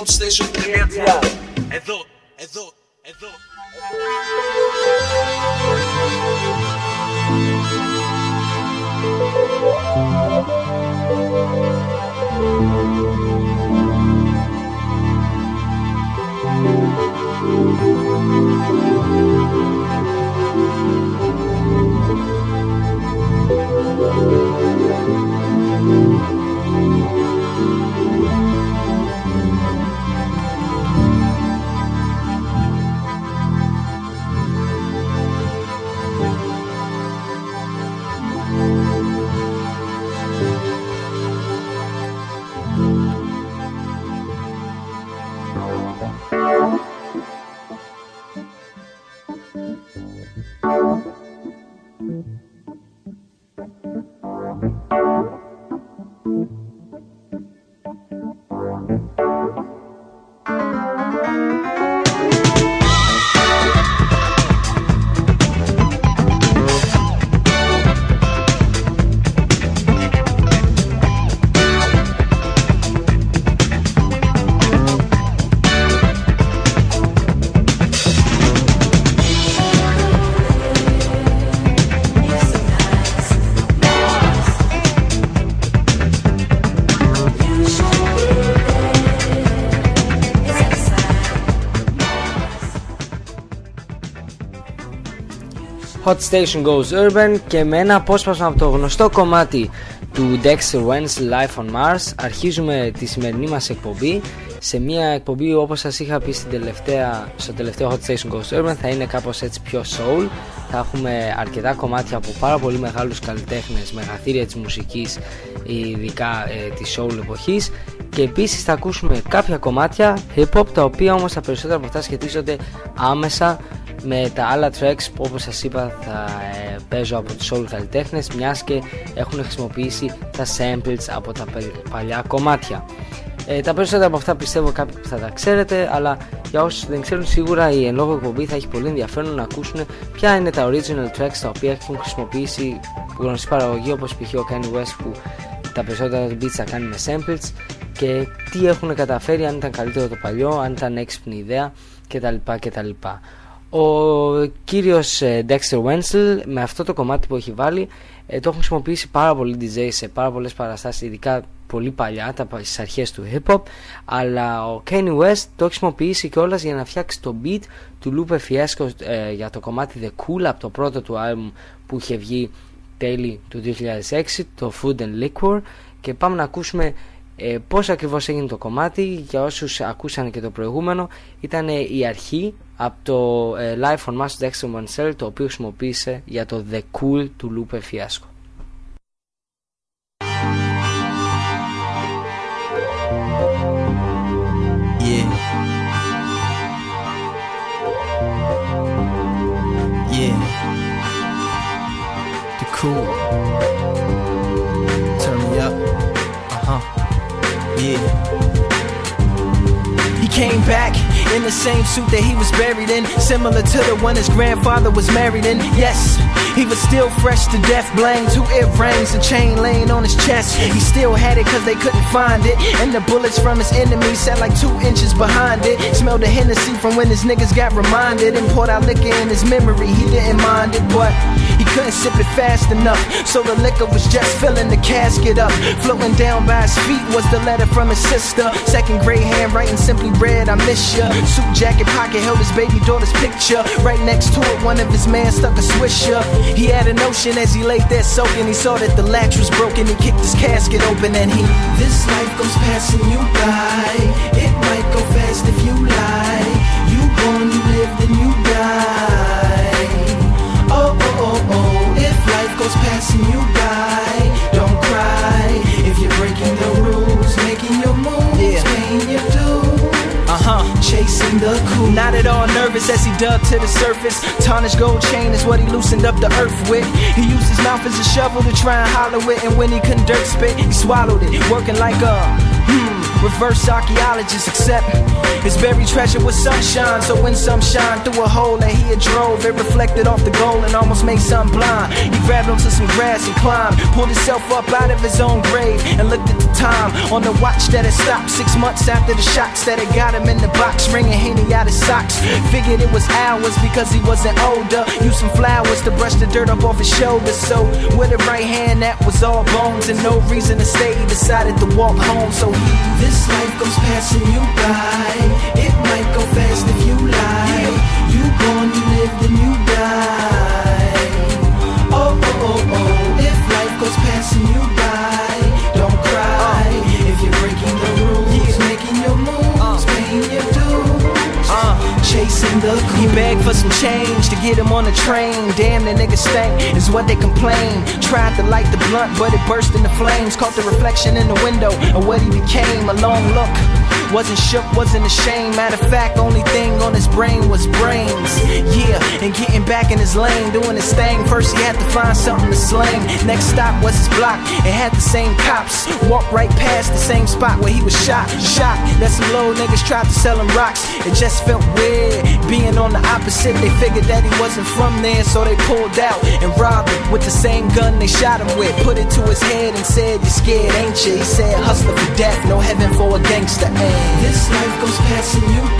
todos estejam tremendo. É do, é do, é do. É do. Hot Station Goes Urban και με ένα απόσπασμα από το γνωστό κομμάτι του Dexter Wentz Life on Mars αρχίζουμε τη σημερινή μας εκπομπή σε μια εκπομπή όπως σας είχα πει στην τελευταία, στο τελευταίο Hot Station Goes Urban θα είναι κάπως έτσι πιο soul. Θα έχουμε αρκετά κομμάτια από πάρα πολύ μεγάλους καλλιτέχνες μεγαθύρια της μουσικής ειδικά ε, της soul εποχής. Και επίσης θα ακούσουμε κάποια κομμάτια hip hop τα οποία όμως τα περισσότερα από αυτά σχετίζονται άμεσα με τα άλλα tracks που όπως σας είπα θα ε, παίζω από τους όλους καλλιτέχνες μιας και έχουν χρησιμοποιήσει τα samples από τα παλιά κομμάτια. Ε, τα περισσότερα από αυτά πιστεύω κάποιοι θα τα ξέρετε αλλά για όσους δεν ξέρουν σίγουρα η εν λόγω εκπομπή θα έχει πολύ ενδιαφέρον να ακούσουν ποια είναι τα original tracks τα οποία έχουν χρησιμοποιήσει γνωστή παραγωγή όπως π.χ. ο Kanye West που τα περισσότερα beats θα κάνει με samples και τι έχουν καταφέρει αν ήταν καλύτερο το παλιό, αν ήταν έξυπνη ιδέα κτλ. κτλ. Ο κύριος ε, Dexter Wenzel με αυτό το κομμάτι που έχει βάλει ε, το έχουν χρησιμοποιήσει πάρα πολλοί DJ σε πάρα πολλές παραστάσεις ειδικά πολύ παλιά, τα αρχές του hip hop αλλά ο Kanye West το έχει χρησιμοποιήσει κιόλας για να φτιάξει το beat του Lupe Fiasco ε, για το κομμάτι The Cool από το πρώτο του album που είχε βγει τέλη του 2006 το Food and Liquor. Και πάμε να ακούσουμε ε, πώς ακριβώς έγινε το κομμάτι για όσους ακούσαν και το προηγούμενο ήταν η αρχή από το ε, Life on Mars Dexter Mansell το οποίο χρησιμοποίησε για το The Cool του Lupe Fiasco Yeah. Yeah. The cool. Yeah. He came back in the same suit that he was buried in, similar to the one his grandfather was married in. Yes, he was still fresh to death, blang two earrings, a chain laying on his chest. He still had it cause they couldn't find it, and the bullets from his enemies sat like two inches behind it. Smelled the Hennessy from when his niggas got reminded and poured out liquor in his memory. He didn't mind it, but he couldn't sip it fast enough, so the liquor was just filling the casket up. Floating down by his feet was the letter from his sister. Second grade handwriting, simply read, I miss ya. Suit jacket pocket held his baby daughter's picture. Right next to it, one of his men stuck a swisher. He had a notion as he laid there soaking. He saw that the latch was broken. He kicked his casket open and he. This life goes passing you by. It might go fast if you lie. You born, you live, then you die. Oh, oh, oh, oh. If life goes passing you by, Cool. Not at all nervous as he dug to the surface. Tarnished gold chain is what he loosened up the earth with. He used his mouth as a shovel to try and hollow it. And when he couldn't dirt spit, he swallowed it. Working like a. Hmm. Reverse archaeologists, accept his buried treasure was sunshine. So when some shine through a hole that he had drove, it reflected off the gold and almost made some blind. He grabbed onto some grass and climbed, pulled himself up out of his own grave, and looked at the time on the watch that had stopped six months after the shots that had got him in the box, wringing Henny out his socks. Figured it was hours because he wasn't older. Used some flowers to brush the dirt up off his shoulders. So with a right hand that was all bones and no reason to stay, he decided to walk home. So he, this life goes passing you by. It might go fast if you lie. You born, you live, then you die. Oh, oh, oh, oh. If life goes passing you by, don't cry. If you're breaking the rules, making your moves, paying your dues, uh. chasing the He cool. begged for some change to get him on the train. Damn, the nigga stank, is what they complain. Tried to light the blunt, but it burst into flames. Caught the reflection in the window of what he became. A long look. Wasn't shook, wasn't ashamed. Matter fact, only thing on his brain was brains. Yeah, and getting back in his lane, doing his thing. First, he had to find something to slang. Next stop was his block. It had the same cops. Walked right past the same spot where he was shot. Shocked that some low niggas tried to sell him rocks. It just felt weird. Being on the opposite, they figured that he wasn't from there, so they pulled out and robbed him with the same gun they shot him with. Put it to his head and said, You're scared, ain't you? He said, Hustler for death, no heaven for a gangster. And This life goes passing you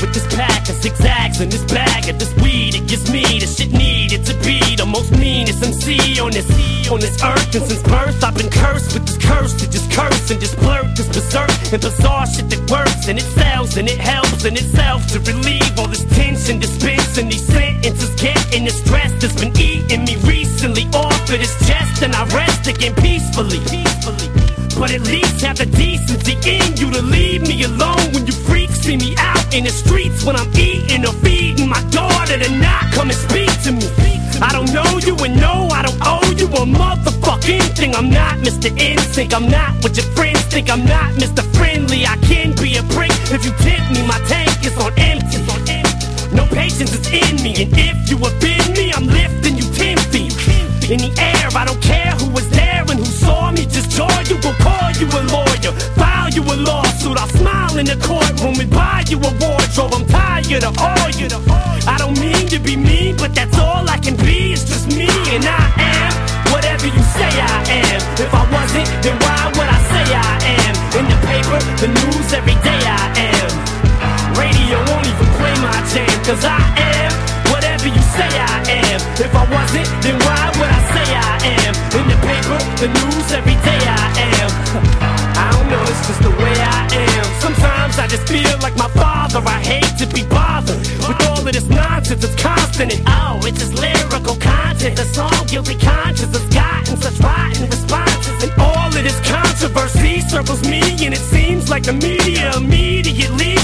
with this pack of zigzags and this bag of this weed. It gives me the shit needed to be the most meanest MC on this on this earth. And since birth, I've been cursed with this curse to just curse and just blurt this berserk and bizarre shit that works and it sells and it helps in itself to relieve all this tension, dispense and these sentences getting the stress that's been eating me recently off of this chest. And I rest again peacefully. Peacefully. But at least have the decency in you to leave me alone when you freaks see me out in the streets when I'm eating or feeding my daughter to not come and speak to me. I don't know you and no, I don't owe you a motherfucking thing. I'm not Mr. Instinct, I'm not what your friends think. I'm not Mr. Friendly, I can be a prick if you tempt me. My tank is on empty. No patience is in me, and if you offend me, I'm lifting you ten feet in the air. I don't care who was there saw me. Just joy, you will call you a lawyer, file you a lawsuit. I'll smile in the courtroom and buy you a wardrobe. I'm tired of all you. I don't mean to be mean, but that's all I can be. It's just me, and I am whatever you say I am. If I wasn't, then why would I say I am? In the paper, the news, every day I am. Radio won't even play my jam, cause I am say I am. If I wasn't, then why would I say I am? In the paper, the news, every day I am. I don't know, it's just the way I am. Sometimes I just feel like my father. I hate to be bothered with all of this nonsense. It's constant and oh, it's just lyrical content. The song guilty conscience has gotten such rotten responses, and all of this controversy circles me, and it seems like the media immediately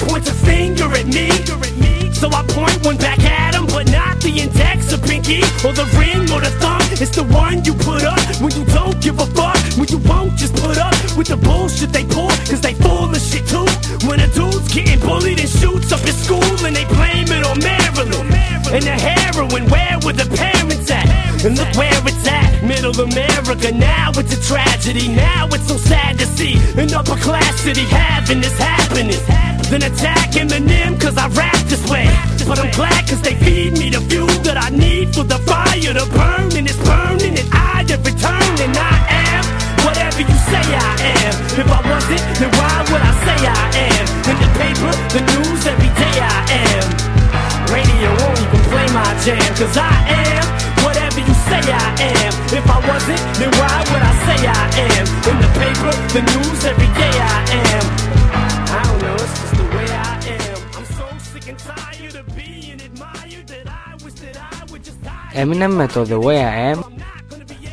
the ring or the thumb. It's the one you put up when you don't give a fuck. When you won't just put up with the bullshit they pull, cause they full of shit too. When a dude's getting bullied and shoots up his school and they blame it on Marilyn. And the heroin, where were the parents at? And look where it's at, middle America. Now it's a tragedy. Now it's so sad to see an upper class city having this happening. Then attack NIM cause I rap this way. But I'm glad cause they feed me the fuel that I need For the fire to burn and it's burning And I to return and I am Whatever you say I am. If I wasn't then why would I say I am? In the paper, the news, every day I am. Radio won't even play my jam Cause I am whatever you say I am. If I wasn't then why would I say I am? In the paper, the news, every day I am. I don't know, Έμεινε με το The Way I Am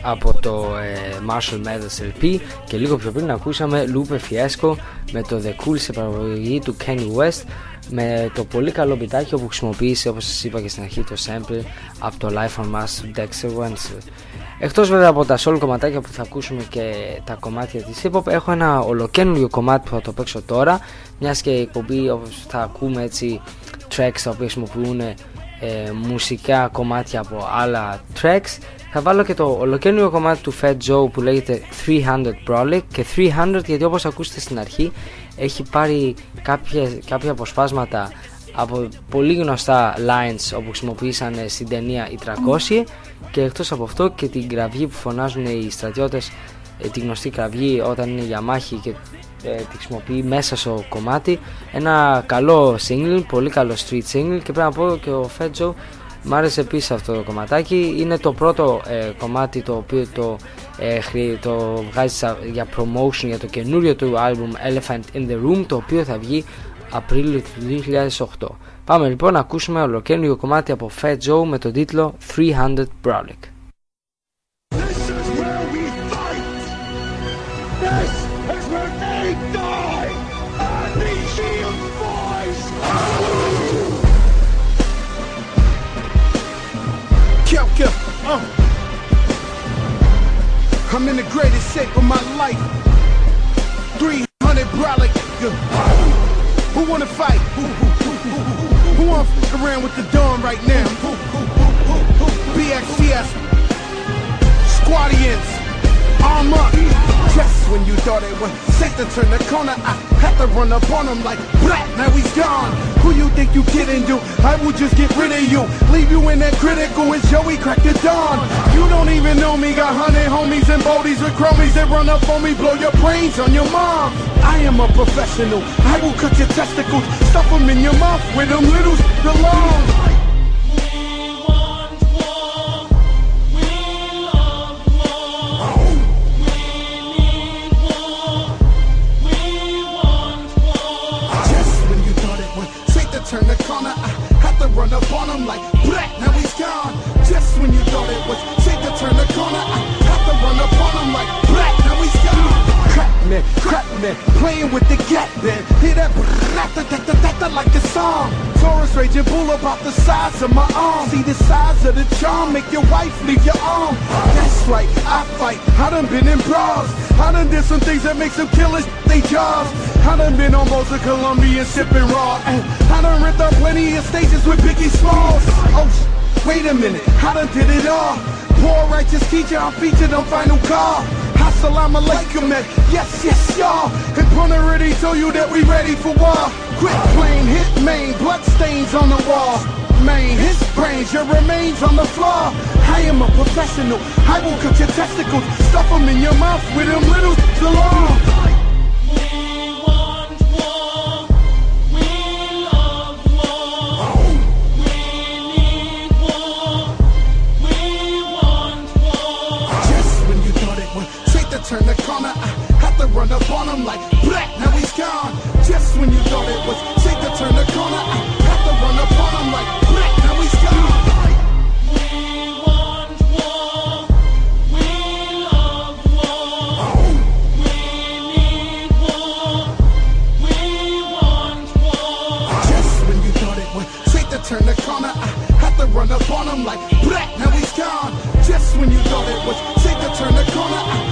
από το ε, Marshall Mathers LP και λίγο πιο πριν ακούσαμε Lupe Fiasco με το The Cool σε παραγωγή του Kanye West με το πολύ καλό μπιτάκι όπου χρησιμοποίησε όπως σας είπα και στην αρχή το sample από το Life on Mars του Dexter Wenzel. Εκτός βέβαια από τα solo κομματάκια που θα ακούσουμε και τα κομμάτια της hip hop έχω ένα ολοκένουργιο κομμάτι που θα το παίξω τώρα μιας και η εκπομπή όπως θα ακούμε έτσι tracks τα οποία χρησιμοποιούν ε, μουσικά κομμάτια από άλλα tracks. Θα βάλω και το ολοκαίνουργιο κομμάτι του Fat Joe που λέγεται 300 Brolic και 300 γιατί όπως ακούσετε στην αρχή έχει πάρει κάποια, κάποια αποσπάσματα από πολύ γνωστά lines όπου χρησιμοποίησαν στην ταινία οι 300 και εκτός από αυτό και την κραυγή που φωνάζουν οι στρατιώτες ε, τη γνωστή κραυγή όταν είναι για μάχη και ε, τη χρησιμοποιεί μέσα στο κομμάτι ένα καλό single, πολύ καλό street single και πρέπει να πω και ο Fat Joe Μ' άρεσε επίσης αυτό το κομματάκι. Είναι το πρώτο ε, κομμάτι το οποίο το, ε, χρη- το βγάζει σα- για promotion για το καινούριο του album Elephant in the Room το οποίο θα βγει Απρίλιο του 2008. Πάμε λοιπόν να ακούσουμε ολοκαίνουργιο κομμάτι από Fat Joe με τον τίτλο 300 Brolic. I'm in the greatest shape of my life. 300 brolic. Who wanna fight? Who, wanna f around with the dawn right now? BXCS. Squadians. Arm up. Just when you thought it was safe to turn the corner, I had to run up on him like black. Now he's gone. Who you think you kidding, do? I will just get rid of you. Leave you in that critical as Joey cracked the dawn. You don't even know me. Got hundred homies and boldies with chromies that run up on me, blow your brains on your mom. I am a professional. I will cut your testicles, stuff them in your mouth where them littles belong. Turn the corner, I had to run up on him like black. Now he's gone. Just when you thought it was safe to turn the corner, I had to run up on him like black. Now he's gone. Crap man, crap man, playing with the gat man. Hear that like a song. Taurus raging bull about the size of my arm. See the size of the charm, make your wife leave your arm. That's right, I fight. I done been in bras. I done did some things that make some killers they jaws. I done been on boats of Columbia sipping raw. And I done ripped up plenty of stages with Biggie Smalls. Oh, wait a minute, I done did it all. Poor righteous teacher, I'm featured on Final Call. Assalamu alaikum, man. Yes, yes, y'all. And Pun already told you that we ready for war. Quit playing hit main, blood stains on the wall. Main, his brains, your remains on the floor. I am a professional. I will cut your testicles, stuff them in your mouth with them little belong. Turn the corner, I had to run up on him like black. Now he's gone. Just when you thought it was safe to turn the corner, I had to run up on him like black. Now he's gone. We want war, we love war. We need war. We want war Just when you thought it was safe to turn the corner, I had to run up on him like black. Now he's gone. Just when you thought it was safe to turn the corner, I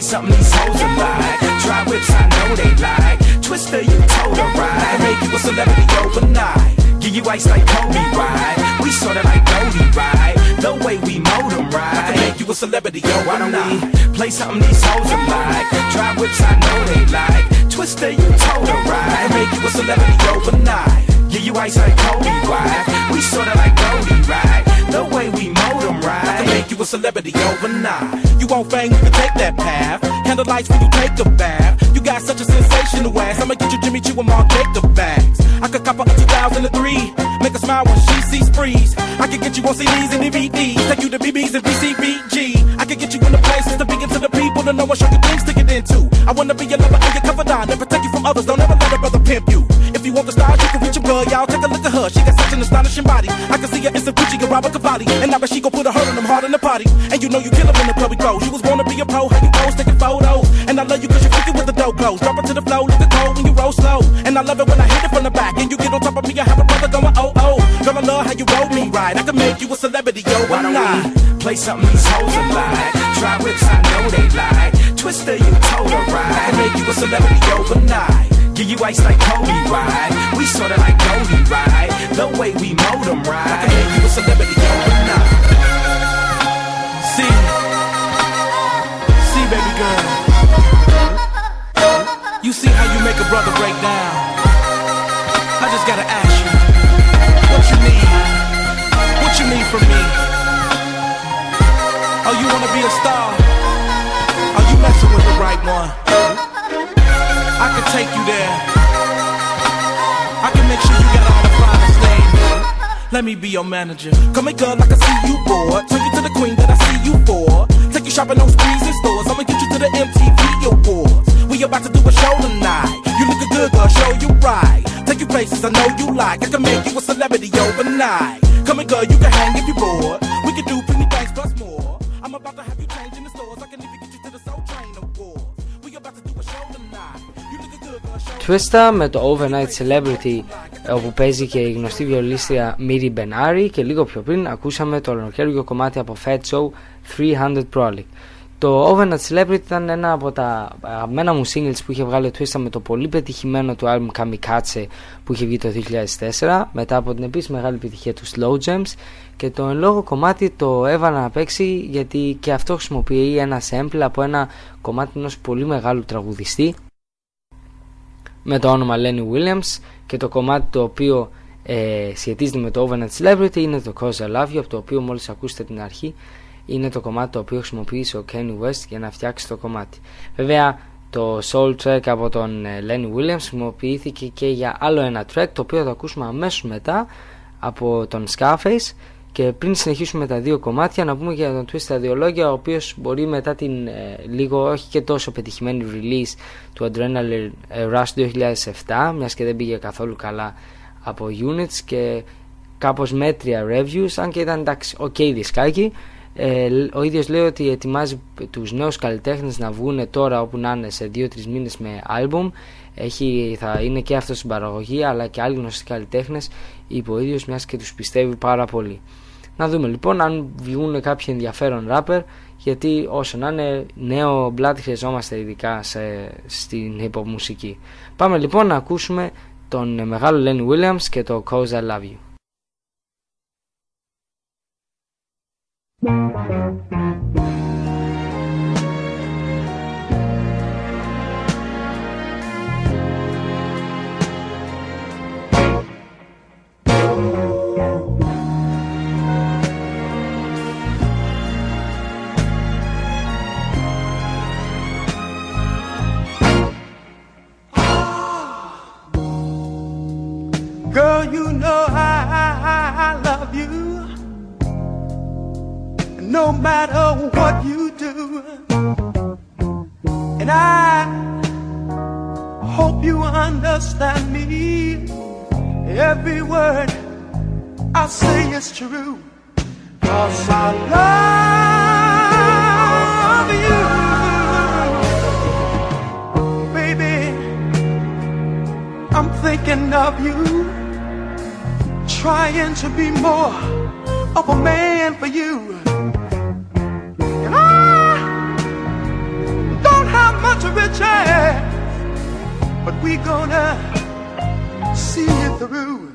play something these hoes are like? Try whips, I know they like. Twister, you told I can right. make you a celebrity overnight. Give you ice like Kobe, right? We sorta like Goldie, right? The way we mold 'em, I right? can make you a celebrity Why don't overnight. we play something these hoes are like? Try whips, I know they like. Twister, you told I can right. make you a celebrity overnight. Give you ice like Kobe, right? We sorta like Goldie, right? The way we mold 'em, I can right? make you a celebrity overnight. Won't fame, you can take that path. Candlelights when you take a bath. You got such a sensational ass. I'ma get you Jimmy Choo and Mark Jacob bags. I could cop her a 2003. Make her smile when she sees freeze. I could get you on CDs and DVDs. Take you to BBs and BCBG. I could get you in the places to begin to the to know what you things to get into. I wanna be your lover and your confidant and protect you from others. Don't ever let a brother pimp you. If you want the stars, you can reach a girl, y'all. Take a look at her. She got such an astonishing body. I can see her in some Gucci and Robert Cavalli. And I bet she gon' put a hurt on them hard in the potty. And you know you kill 'em in the club we go. You was born to be a pro, how you pose, taking photos. And I love you cause you're freaking with the dope clothes. Drop it to the flow, at cold when you roll slow. And I love it when I hit it from the back. And you get on top of me, I have a brother going oh oh. Girl, I love how you roll me right. I can make you a celebrity, yo. Why not? play something these hoes are Try whips, I know they lie. Twister, you told can right. make you a celebrity overnight. Give you ice like Kobe, ride. We sorta like Goldie, ride. The way we mold 'em, I can right? make you a celebrity overnight. See, see, baby girl. You see how you make a brother break down. I just gotta ask you, what you need? What you need from me? Oh, you wanna be a star? Are you messing with the right one? I can take you there. I can make sure you got all the finest things. Let me be your manager. Come here, girl, I can see you bored. Take you to the queen that I see you for. Take you shopping on sprees and stores. I'ma get you to the MTV Awards. We about to do a show tonight. You looking good, girl, show you right. Take you places I know you like. I can make you a celebrity overnight. Come here, girl, you can hang if you bored. We can do plenty things plus more. I'm about to have you change in the stores. I can even get you to the Soul Train Awards. We about to do a show tonight. You looking good, girl, show Twista με το Overnight Celebrity ε, όπου παίζει και η γνωστή βιολίστρια Miri Benari και λίγο πιο πριν ακούσαμε το ολοκαίριο κομμάτι από Fat Show 300 Prolic. Το Overnight Celebrity ήταν ένα από τα αγαπημένα μου singles που είχε βγάλει ο Twista με το πολύ πετυχημένο του album Kamikaze που είχε βγει το 2004 μετά από την επίσης μεγάλη επιτυχία του Slow Gems και το εν λόγω κομμάτι το έβαλα να παίξει γιατί και αυτό χρησιμοποιεί ένα sample από ένα κομμάτι ενός πολύ μεγάλου τραγουδιστή με το όνομα Lenny Williams. Και το κομμάτι το οποίο ε, σχετίζεται με το Overnight Celebrity είναι το Cause I Love You από το οποίο μόλις ακούσετε την αρχή είναι το κομμάτι το οποίο χρησιμοποίησε ο Kanye West για να φτιάξει το κομμάτι. Βέβαια το soul track από τον ε, Lenny Williams χρησιμοποιήθηκε και για άλλο ένα track το οποίο θα ακούσουμε αμέσως μετά από τον Scarface και πριν συνεχίσουμε τα δύο κομμάτια να πούμε για τον Twist τα δύο λόγια ο οποίος μπορεί μετά την ε, λίγο όχι και τόσο πετυχημένη release του Adrenaline Rush 2007 μιας και δεν πήγε καθόλου καλά από units και κάπως μέτρια reviews αν και ήταν εντάξει ok δισκάκι ε, ο ίδιος λέει ότι ετοιμάζει τους νέους καλλιτέχνες να βγουν τώρα όπου να είναι σε 2-3 μήνες με album έχει, θα είναι και αυτό στην παραγωγή αλλά και άλλοι γνωστοί καλλιτέχνες είπε ο ίδιος μιας και τους πιστεύει πάρα πολύ. Να δούμε λοιπόν αν βγουν κάποιοι ενδιαφέρον rapper γιατί όσο να είναι νέο μπλάτι χρειαζόμαστε ειδικά σε, στην hip hop μουσική. Πάμε λοιπόν να ακούσουμε τον μεγάλο Lenny Williams και το Cause I Love You Thank you. Is true. Cause I love you. Baby, I'm thinking of you. Trying to be more of a man for you. And I don't have much but we gonna see it through.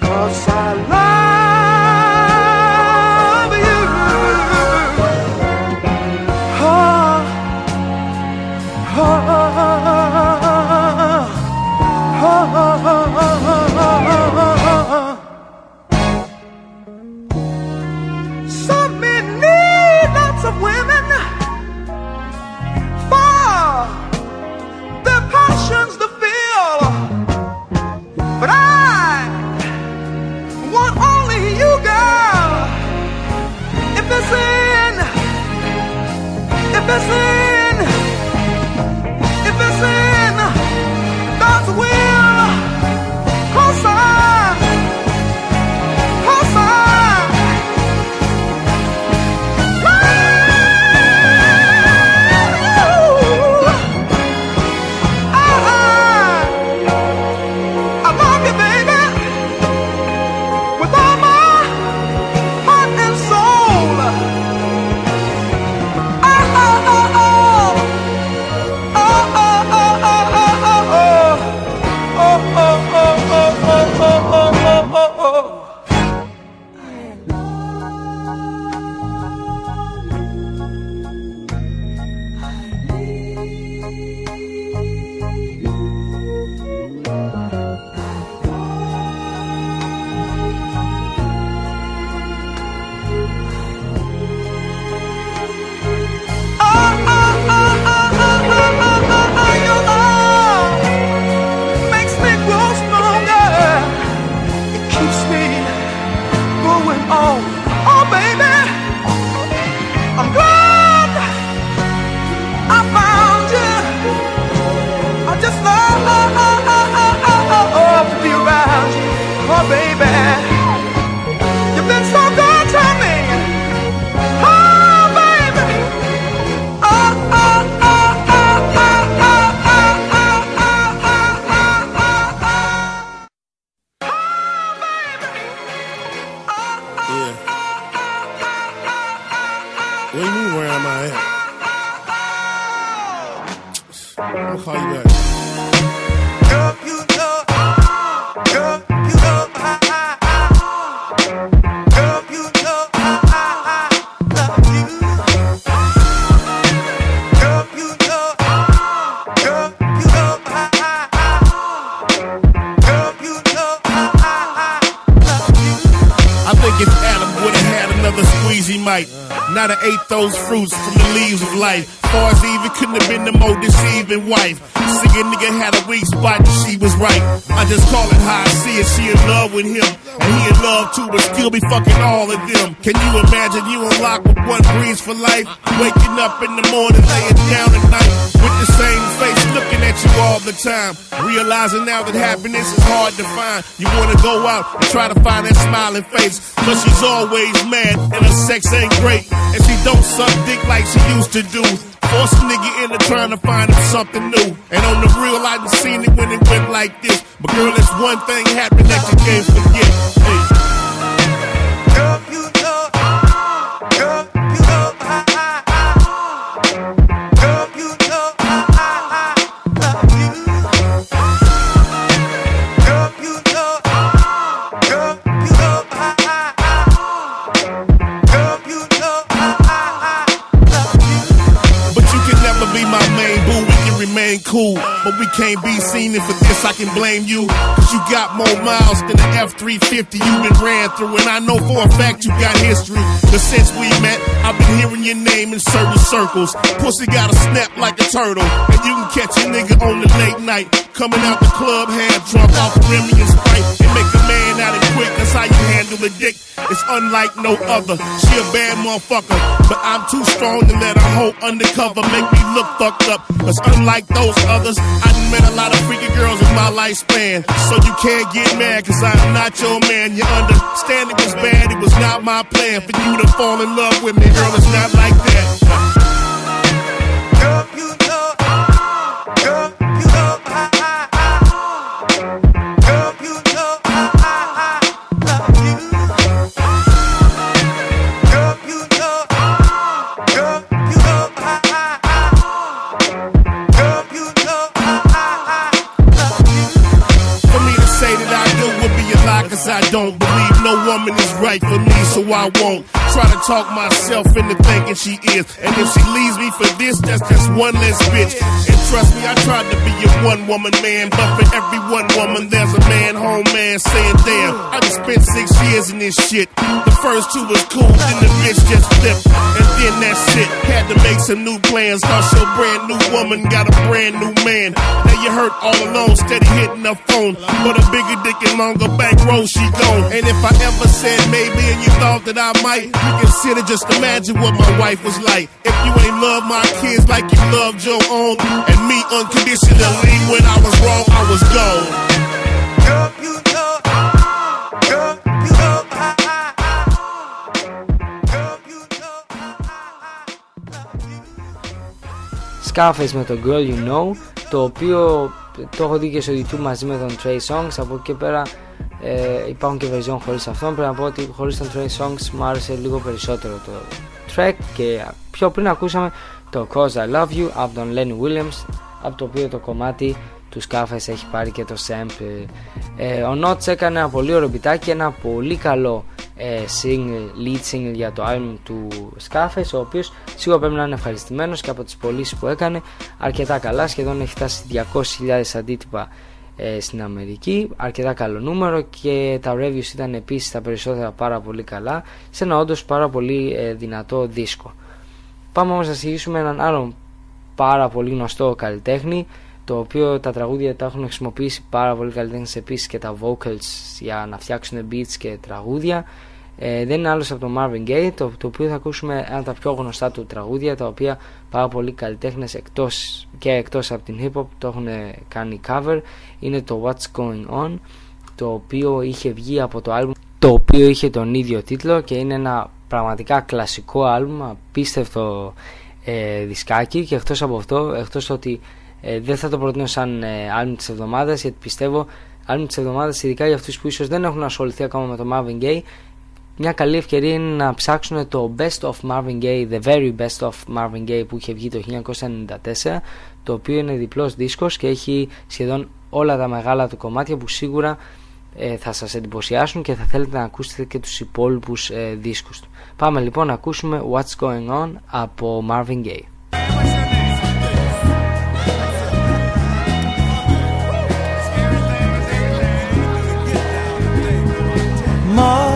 Cause I love not have ate those fruits from the leaves of life. Far as even couldn't have been the more deceiving wife. See a nigga had a weak spot and she was right. I just call it how I see it. She in love with him and he in love too, but still be fucking all of them. Can you imagine you unlocked with one breeze for life? Waking up in the morning, laying down at night with the same face, looking at you all the time. Realizing now that happiness is hard to find. You wanna go out and try to find that smiling face, but she's always mad and her sex ain't great, and she don't suck dick like she used to do. Force a nigga into trying to find him something new. And on the real, I done seen it when it went like this. But girl, there's one thing happened that you can't forget. Hey. Girl, you cool but we can't be seen, and for this I can blame you. Cause you got more miles than the F 350 you've been ran through, and I know for a fact you got history. But since we met, I've been hearing your name in certain circles. Pussy gotta snap like a turtle, and you can catch a nigga on the late night. Coming out the club, half drunk off Remy and Sprite, and make a man out of quick. That's how you handle a dick. It's unlike no other. She a bad motherfucker, but I'm too strong to let her hoe undercover make me look fucked up. Cause unlike those others, I done met a lot of freaky girls in my lifespan. So you can't get mad, cause I'm not your man. Your understanding was bad, it was not my plan for you to fall in love with me. Girl, it's not like that. Woman is right for me, so I won't try to talk myself into thinking she is. And if she leaves me for this, that's just one less bitch. And trust me, I tried to be a one woman man, but for every one woman, there's a man home man saying, damn, I just spent six years in this shit. The first two was cool, then the bitch just flipped. And then that's it. Had to make some new plans, cause your brand new woman got a brand new man. Now you hurt all alone, steady hitting the phone. But a bigger dick and longer back row, she gone. And if I ever said maybe made me and you thought that I might. You consider just imagine what my wife was like. If you ain't love my kids like you loved your own, and me unconditionally when I was wrong, I was gone. Scarface με το Girl You Know, το οποίο το έχω δει και στο YouTube μαζί με τον Trey Songz, από εκεί πέρα ε, υπάρχουν και version χωρίς αυτόν. Πρέπει να πω ότι χωρίς τον Trey Songs μου άρεσε λίγο περισσότερο το track και πιο πριν ακούσαμε το Cause I Love You από τον Lenny Williams από το οποίο το κομμάτι του Scarface έχει πάρει και το sample. Ε, ο Notch έκανε ένα πολύ ωραίο μπιτάκι ένα πολύ καλό ε, single, lead single για το album του Scarface ο οποίος σίγουρα πρέπει να είναι ευχαριστημένος και από τις πωλήσεις που έκανε αρκετά καλά σχεδόν έχει φτάσει 200.000 αντίτυπα ε, στην Αμερική. Αρκετά καλό νούμερο και τα reviews ήταν επίσης τα περισσότερα πάρα πολύ καλά σε ένα όντως πάρα πολύ ε, δυνατό δίσκο. Πάμε όμως να συζητήσουμε έναν άλλον πάρα πολύ γνωστό καλλιτέχνη το οποίο τα τραγούδια τα έχουν χρησιμοποιήσει πάρα πολύ καλλιτέχνες επίσης και τα vocals για να φτιάξουν beats και τραγούδια ε, δεν είναι άλλος από τον Marvin Gaye το, το οποίο θα ακούσουμε ένα από τα πιο γνωστά του τραγούδια τα οποία πάρα πολλοί καλλιτέχνες εκτός, και εκτός από την hip hop το έχουν κάνει cover. Είναι το What's Going On το οποίο είχε βγει από το album το οποίο είχε τον ίδιο τίτλο και είναι ένα πραγματικά κλασικό album απίστευτο ε, δισκάκι. Και εκτός από αυτό εκτός ότι ε, δεν θα το προτείνω σαν ε, album της εβδομάδας γιατί πιστεύω album της εβδομάδας ειδικά για αυτούς που ίσως δεν έχουν ασχοληθεί ακόμα με το Marvin Gaye μια καλή ευκαιρία είναι να ψάξουν το Best of Marvin Gaye, The Very Best of Marvin Gaye που είχε βγει το 1994 το οποίο είναι διπλός δίσκος και έχει σχεδόν όλα τα μεγάλα του κομμάτια που σίγουρα ε, θα σας εντυπωσιάσουν και θα θέλετε να ακούσετε και τους υπόλοιπους ε, δίσκους του. Πάμε λοιπόν να ακούσουμε What's Going On από Marvin Gaye. Mother,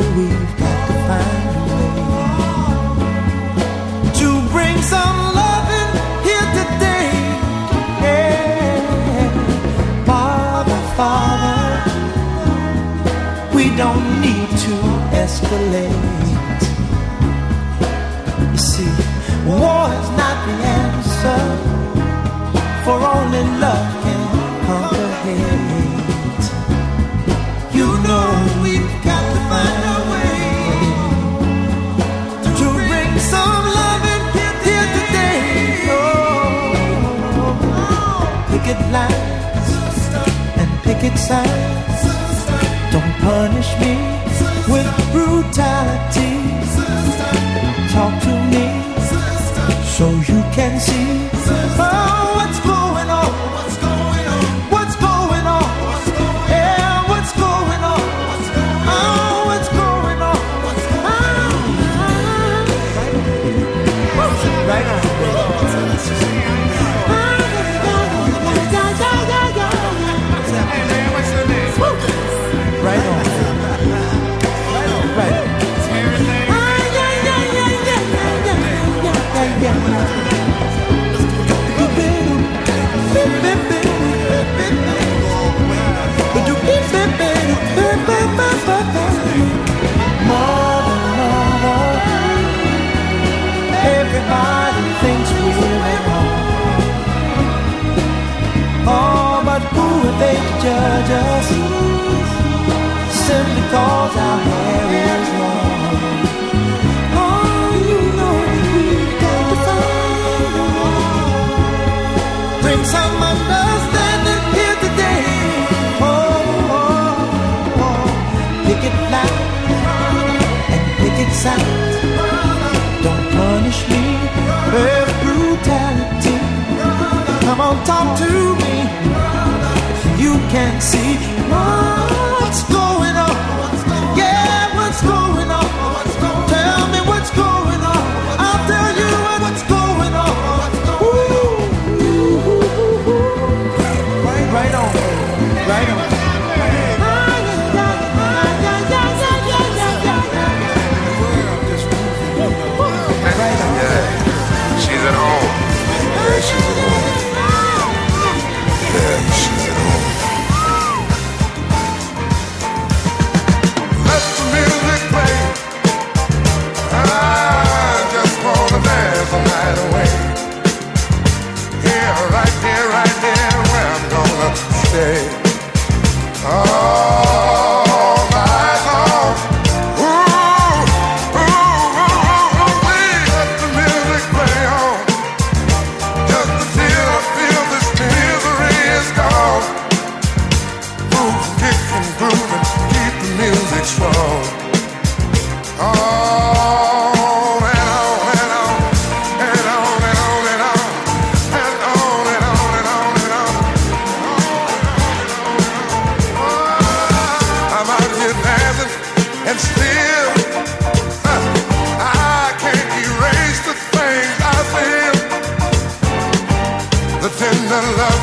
sight. Don't punish me with brutality. Come on, talk to me. You can see what's going on.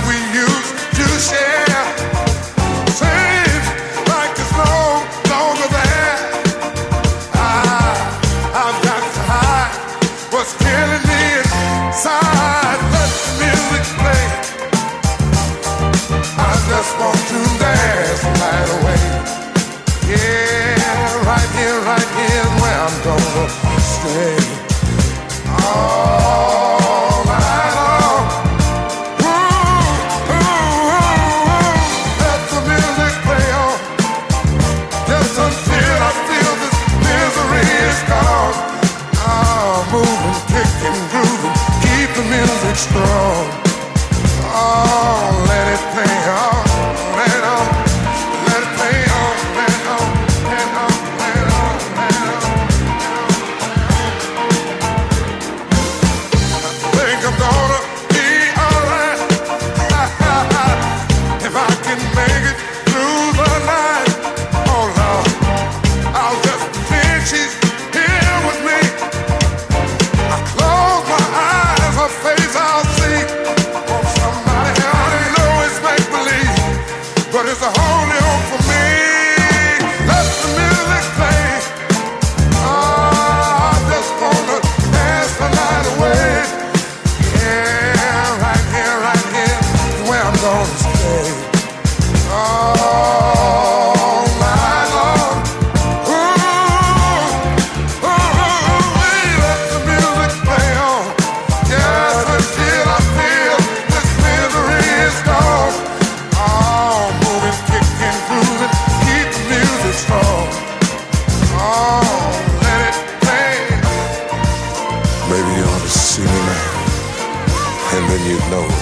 we used to share.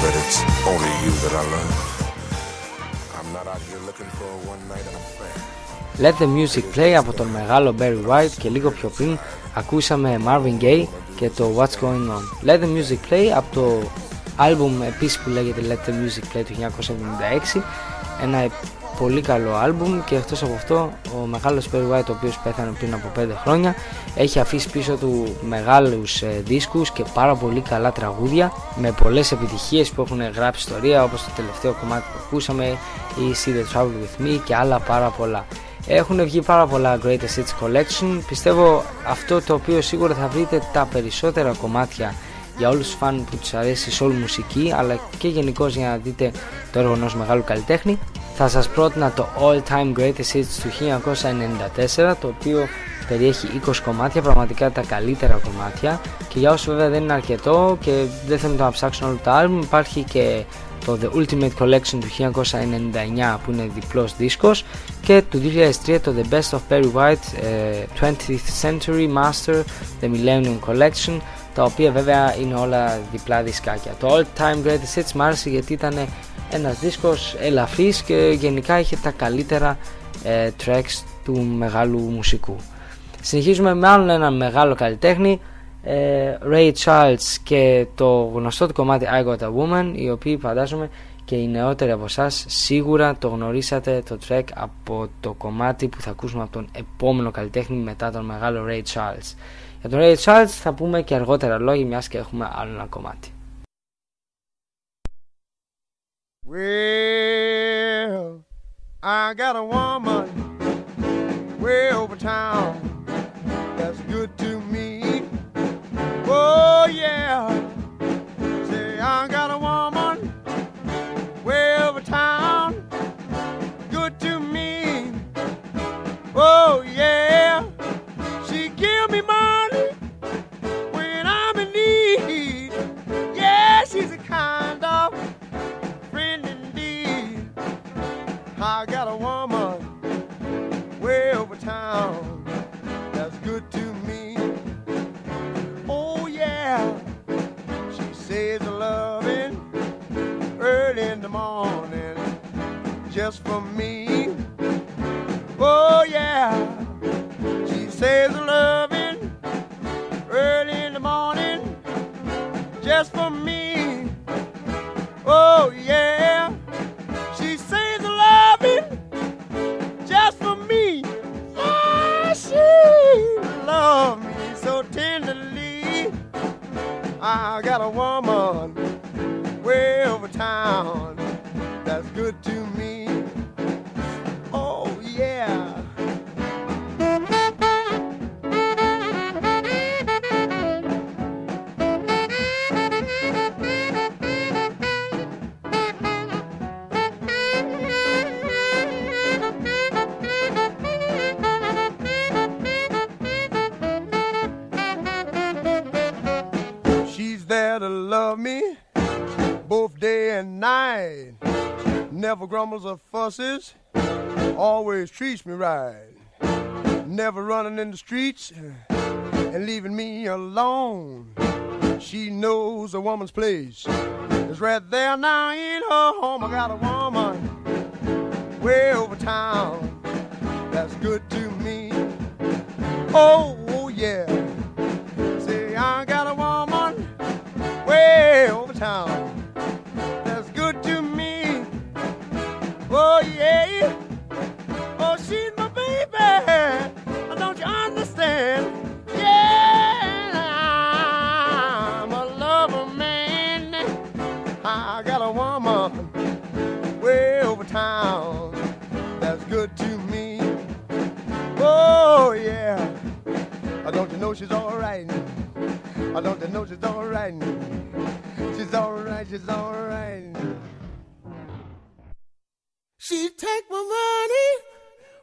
but it's only you that I love. I'm not out here looking for a one night affair. Let the Music Play από τον μεγάλο Barry White και λίγο πιο πριν ακούσαμε Marvin Gaye και το What's Going On. Let the Music Play από το άλμπουμ επίσης που λέγεται Let the Music Play του 1976 ένα πολύ καλό άλμπουμ και εκτός από αυτό ο μεγάλος Barry White ο οποίος πέθανε πριν από 5 χρόνια έχει αφήσει πίσω του μεγάλους ε, δίσκους και πάρα πολύ καλά τραγούδια με πολλές επιτυχίες που έχουν γράψει ιστορία όπως το τελευταίο κομμάτι που ακούσαμε η See the Trouble With Me και άλλα πάρα πολλά. Έχουν βγει πάρα πολλά Greatest Hits Collection. Πιστεύω αυτό το οποίο σίγουρα θα βρείτε τα περισσότερα κομμάτια για όλους τους φαν που τους αρέσει η soul μουσική αλλά και γενικώς για να δείτε το έργο ενός μεγάλου καλλιτέχνη. Θα σας πρότεινα το All Time Greatest Hits του 1994 το οποίο περιέχει 20 κομμάτια, πραγματικά τα καλύτερα κομμάτια και για όσους βέβαια δεν είναι αρκετό και δεν θέλουν να ψάξουν όλο το album υπάρχει και το The Ultimate Collection του 1999 που είναι διπλός δίσκος και του 2003 το The Best of Perry White ε, 20th Century Master The Millennium Collection τα οποία βέβαια είναι όλα διπλά δισκάκια. Το All Time Greatest Hits μου άρεσε γιατί ήταν ένας δίσκος ελαφρύς και γενικά είχε τα καλύτερα ε, tracks του μεγάλου μουσικού. Συνεχίζουμε με άλλον ένα μεγάλο καλλιτέχνη ε, Ray Charles και το γνωστό του κομμάτι I Got A Woman οι οποίοι φαντάζομαι και οι νεότεροι από εσάς σίγουρα το γνωρίσατε το track από το κομμάτι που θα ακούσουμε από τον επόμενο καλλιτέχνη μετά τον μεγάλο Ray Charles. Για τον Ray Charles θα πούμε και αργότερα λόγια μιας και έχουμε άλλο ένα κομμάτι. Well, I got a woman way over town that's good to me. Oh, yeah. Say, I got a woman just for me. Oh yeah, she says loving early in the morning just for me. Oh yeah, she says loving just for me. Yeah, she love me so tenderly. I got a woman way over town that's good to me. Love me both day and night. Never grumbles or fusses, always treats me right. Never running in the streets eh, and leaving me alone. She knows a woman's place is right there now in her home. I got a woman way over town that's good to me. Oh yeah. Way over town that's good to me. Oh, yeah. Oh, she's my baby. Don't you understand? Yeah, I'm a lover man. I got a woman way over town that's good to me. Oh, yeah. Uh, Don't you know she's all right? I Don't you know she's all right? She's all right, she's all right. She take my money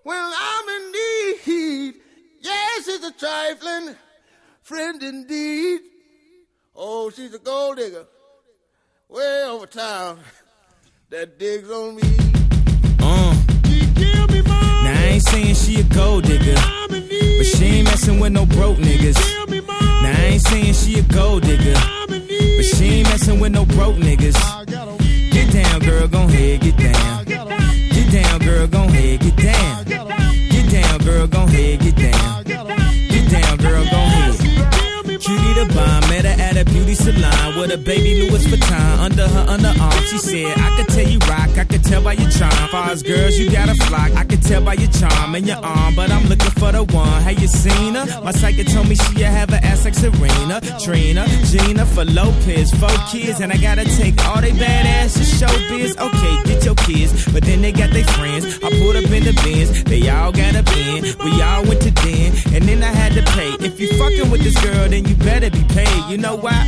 when I'm in need. Yes, she's a trifling friend indeed. Oh, she's a gold digger way over town that digs on me. Uh. Now I ain't saying she a gold digger, but she ain't messing with no broke niggas. Now I ain't saying she a gold digger, but she ain't messing with no broke niggas. Get down, girl, gon' head, get down. Get down, girl, gon' head, get down. Get down, girl, gon' head, get down. Get down, girl, gon' head. Cutie the bomb, met her at a beauty salon with a baby Louis Vuitton under her underarm. She said, I could tell you rock, I could tell by your Girls, you got a flock, I can tell by your charm and your arm, but I'm looking for the one. Have you seen her? My psychic told me she have an ass like Serena, Trina, Jennifer Lopez, four kids, and I gotta take all they badass to show biz. Okay, get your kids, but then they got their friends. I pulled up in the Benz, they all got a bin. We all went to den, and then I had to pay. If you fucking with this girl, then you better be paid. You know why?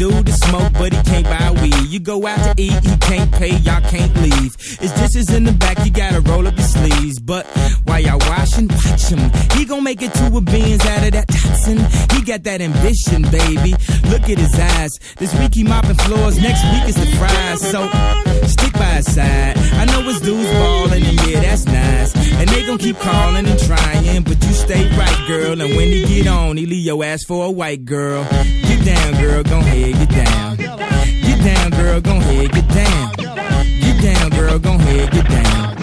Wanna the smoke, but he can't buy weed. You go out to eat, he can't pay, y'all can't leave. His dishes in the back, you gotta roll up your sleeves. But while y'all washing, watch him. He gon' make it to a Benz out of that Datsun. He got that ambition, baby. Look at his eyes. This week he mopping floors, next week is the fries. So stick by his side. I know his dudes ballin', and yeah, that's nice. And they gon' keep calling and trying, but you stay right, girl. And when he get on, he leave your ass for a white girl. Get down, girl, gon' ahead, get down. Get down, girl, gon' ahead, get down. Get down, girl, gon' ahead, get down.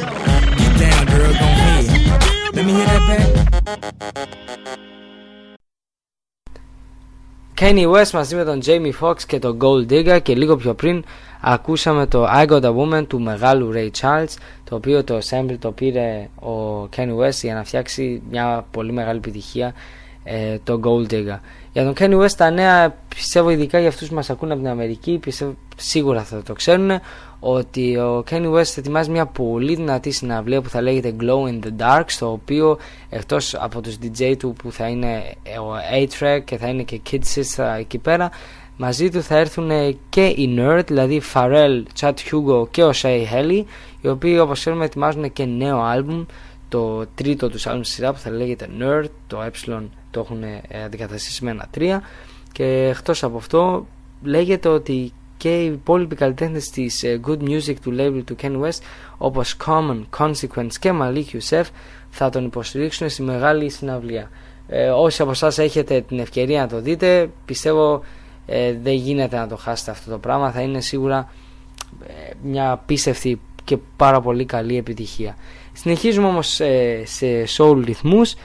Get down, girl, gon' ahead. Let me hear that back. Kanye West μαζί με τον Jamie Foxx και τον Gold Digger και λίγο πιο πριν ακούσαμε το I Got A Woman του μεγάλου Ray Charles το οποίο το sample το πήρε ο Kanye West για να φτιάξει μια πολύ μεγάλη επιτυχία ε, το Gold Digger. Για τον Kanye West τα νέα πιστεύω ειδικά για αυτούς που μας ακούν από την Αμερική πιστεύω σίγουρα θα το ξέρουν ότι ο Kanye West ετοιμάζει μια πολύ δυνατή συναυλία που θα λέγεται Glow in the Dark στο οποίο εκτός από τους DJ του που θα είναι ο A-Track και θα είναι και Kid Sister εκεί πέρα μαζί του θα έρθουν και οι Nerd δηλαδή Pharrell, Chad Hugo και ο Shay Haley οι οποίοι όπως ξέρουμε ετοιμάζουν και νέο άλμπουμ το τρίτο τους άλμπουμ στη σειρά που θα λέγεται Nerd το ε το έχουν αντικαταστήσει με ένα 3 και εκτός από αυτό λέγεται ότι και οι υπόλοιποι καλλιτέχνες της Good Music του label του Ken West όπως Common, Consequence και Malik Youssef θα τον υποστηρίξουν στη μεγάλη συναυλία. Ε, όσοι από εσάς έχετε την ευκαιρία να το δείτε πιστεύω ε, δεν γίνεται να το χάσετε αυτό το πράγμα θα είναι σίγουρα ε, μια απίστευτη και πάρα πολύ καλή επιτυχία. Συνεχίζουμε όμως σε soul ρυθμούς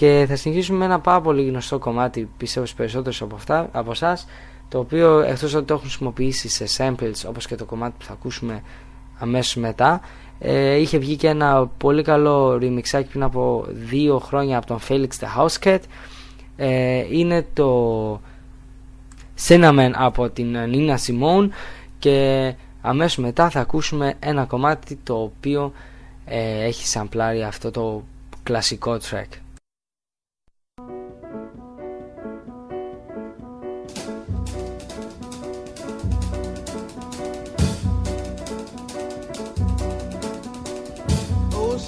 και θα συνεχίσουμε με ένα πάρα πολύ γνωστό κομμάτι πιστεύω στους περισσότερους από, αυτά, από εσάς το οποίο εκτός ότι το έχουν χρησιμοποιήσει σε samples όπως και το κομμάτι που θα ακούσουμε αμέσως μετά ε, είχε βγει και ένα πολύ καλό remixάκι πριν από δύο χρόνια από τον Felix the House Cat. Ε, είναι το Cinnamon από την Nina Simone και αμέσως μετά θα ακούσουμε ένα κομμάτι το οποίο ε, έχει σαμπλάρει αυτό το κλασικό track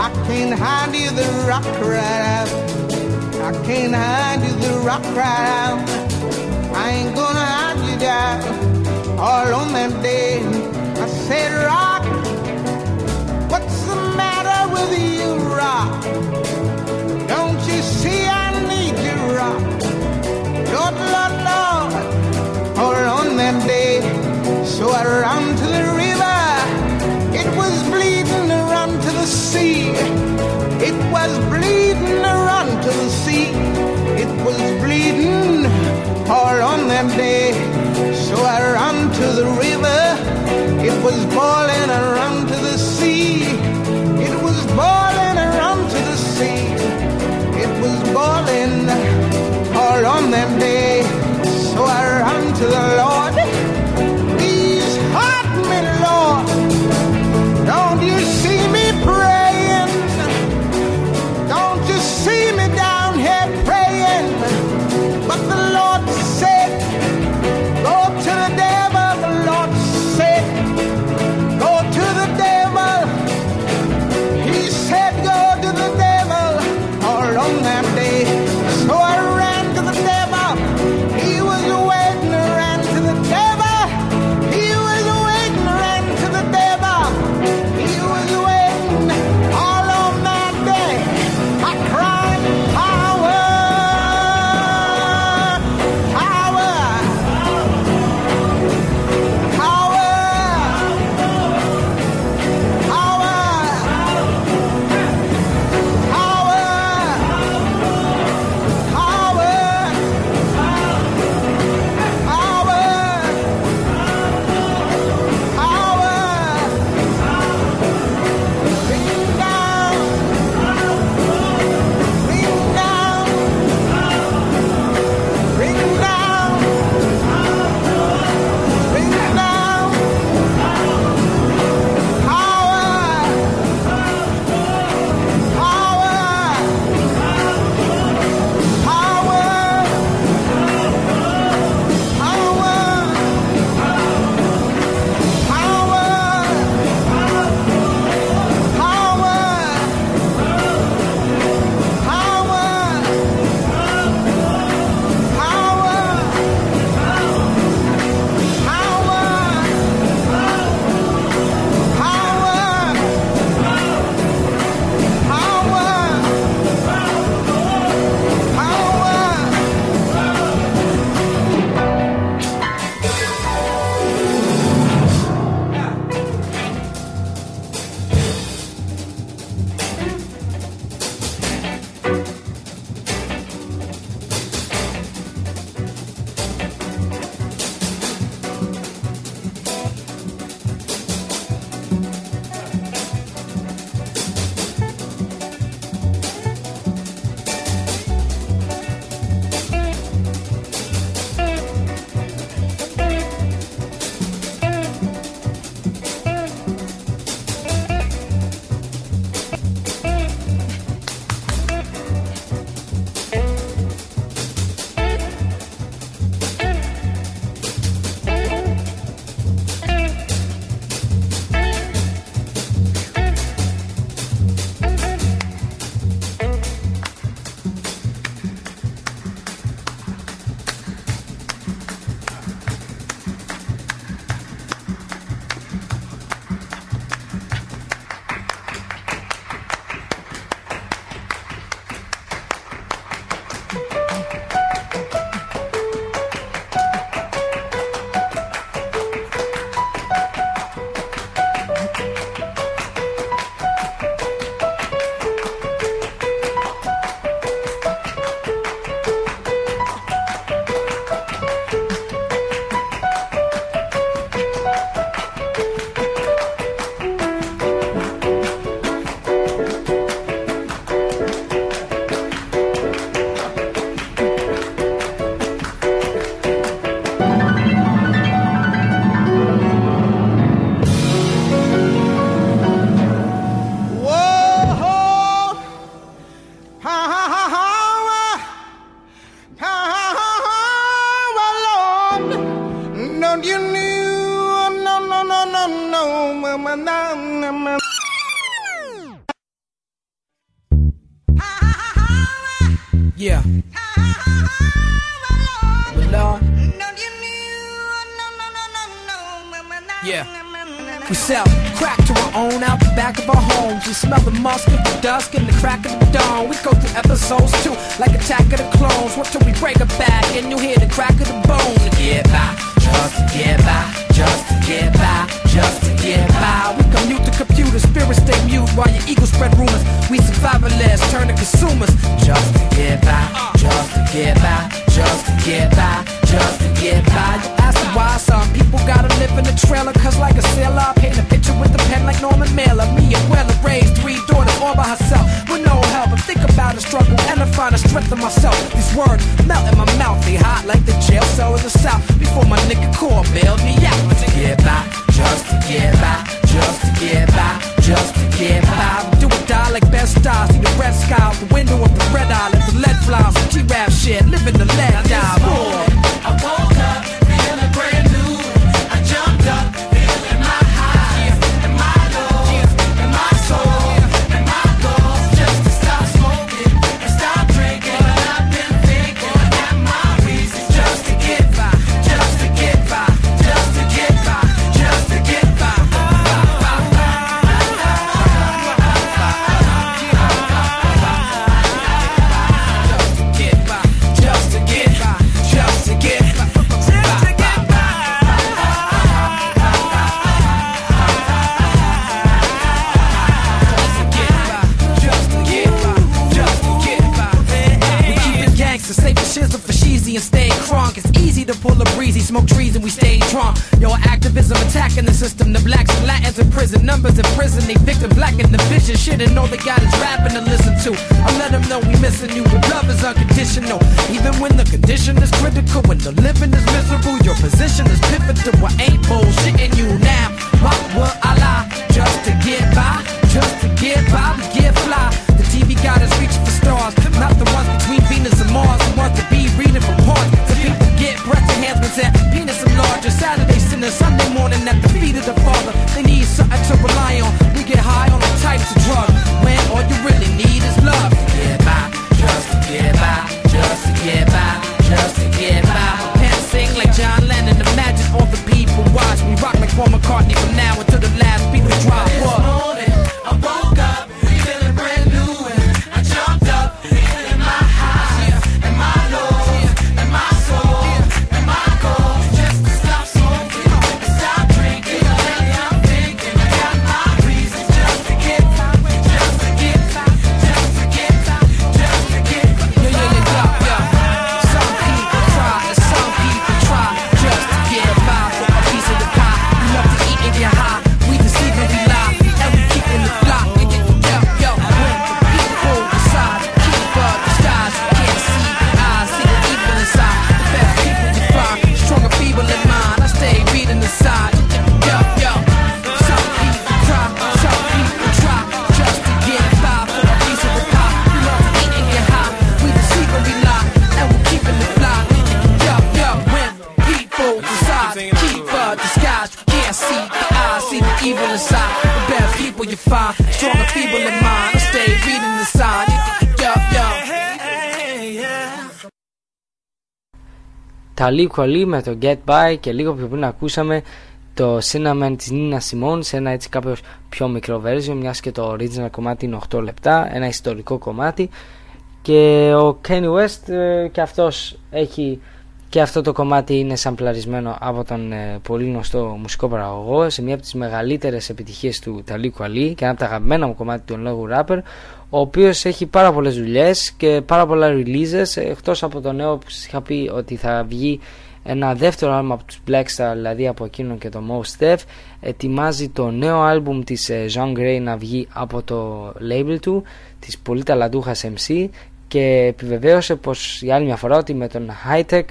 I can't hide you, the rock cried out. I can't hide you, the rock cried out. I ain't gonna hide you down. All on that day, I said, Rock, what's the matter with you, Rock? Strength in myself. These words melt in my mouth, they hot like the jail cell in the south. Before my nigga core bailed me out to get by, just to get by, just to get by, just to get by. Do or die like best stars, see the red sky out the window of the red eye, let the lead some G-rap shit, living the lead. Shit, and Τα Liqually με το Get By και λίγο πιο πριν ακούσαμε το Cinnamon της Nina Simone σε ένα έτσι κάποιος πιο μικρό version μιας και το original κομμάτι είναι 8 λεπτά, ένα ιστορικό κομμάτι. Και ο Kanye West ε, και αυτός έχει και αυτό το κομμάτι είναι σαμπλαρισμένο από τον ε, πολύ γνωστό μουσικό παραγωγό σε μία από τις μεγαλύτερες επιτυχίες του Ταλί Κουαλί και ένα από τα αγαπημένα μου κομμάτι του εν λόγω rapper ο οποίος έχει πάρα πολλές δουλειές και πάρα πολλά releases εκτός από το νέο που σας είχα πει ότι θα βγει ένα δεύτερο άλμπουμ από τους Blackstar δηλαδή από εκείνον και το Most Def ετοιμάζει το νέο άλμπουμ της ε, Jean Grey να βγει από το label του της πολύ ταλαντούχας MC και επιβεβαίωσε πως για άλλη μια φορά ότι με τον Hightech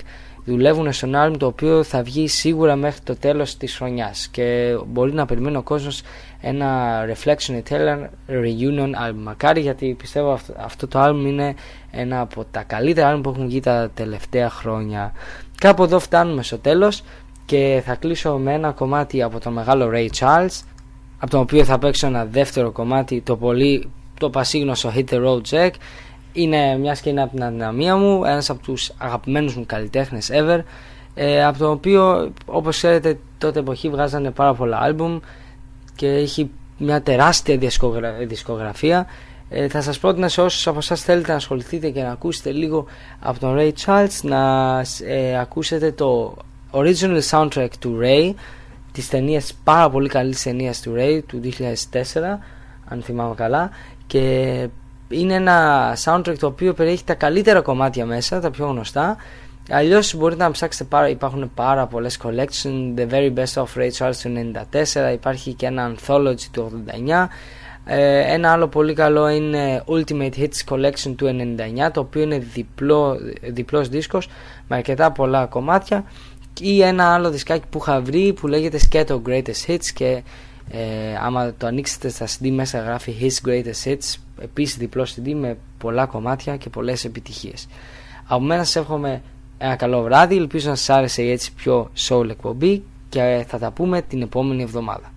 δουλεύουν σε ένα άλμπουμ το οποίο θα βγει σίγουρα μέχρι το τέλος της χρονιάς. Και μπορεί να περιμένει ο κόσμος ένα Reflection Italian Reunion album. Μακάρι γιατί πιστεύω αυτό, αυτό το album είναι ένα από τα καλύτερα album που έχουν βγει τα τελευταία χρόνια. Κάπου εδώ φτάνουμε στο τέλος και θα κλείσω με ένα κομμάτι από τον μεγάλο Ray Charles από τον οποίο θα παίξω ένα δεύτερο κομμάτι το πολύ το πασίγνωστο Hit the Road Jack είναι μια και είναι από την αδυναμία μου ένας από τους αγαπημένους μου καλλιτέχνες ever ε, από το οποίο όπως ξέρετε τότε εποχή βγάζανε πάρα πολλά άλμπουμ και έχει μια τεράστια δισκογρα... δισκογραφία. Ε, θα σας πρότεινα σε όσους από εσάς θέλετε να ασχοληθείτε και να ακούσετε λίγο από τον Ray Charles να ε, ακούσετε το original soundtrack του Ray της ταινίας, πάρα πολύ καλή ταινία του Ray του 2004 αν θυμάμαι καλά και είναι ένα soundtrack το οποίο περιέχει τα καλύτερα κομμάτια μέσα, τα πιο γνωστά Αλλιώς μπορείτε να ψάξετε πάρα, υπάρχουν πάρα πολλές collection. The Very Best of Ray Charles του 94, υπάρχει και ένα Anthology του 89. Ε, ένα άλλο πολύ καλό είναι Ultimate Hits Collection του 99, το οποίο είναι διπλό, διπλός δίσκος με αρκετά πολλά κομμάτια ή ένα άλλο δισκάκι που είχα βρει που λέγεται Sketo Greatest Hits και ε, άμα το ανοίξετε στα CD μέσα γράφει His Greatest Hits επίσης διπλό CD με πολλά κομμάτια και πολλές επιτυχίες. Από μένα σας εύχομαι ένα καλό βράδυ. Ελπίζω να σας άρεσε έτσι πιο soul εκπομπή και θα τα πούμε την επόμενη εβδομάδα.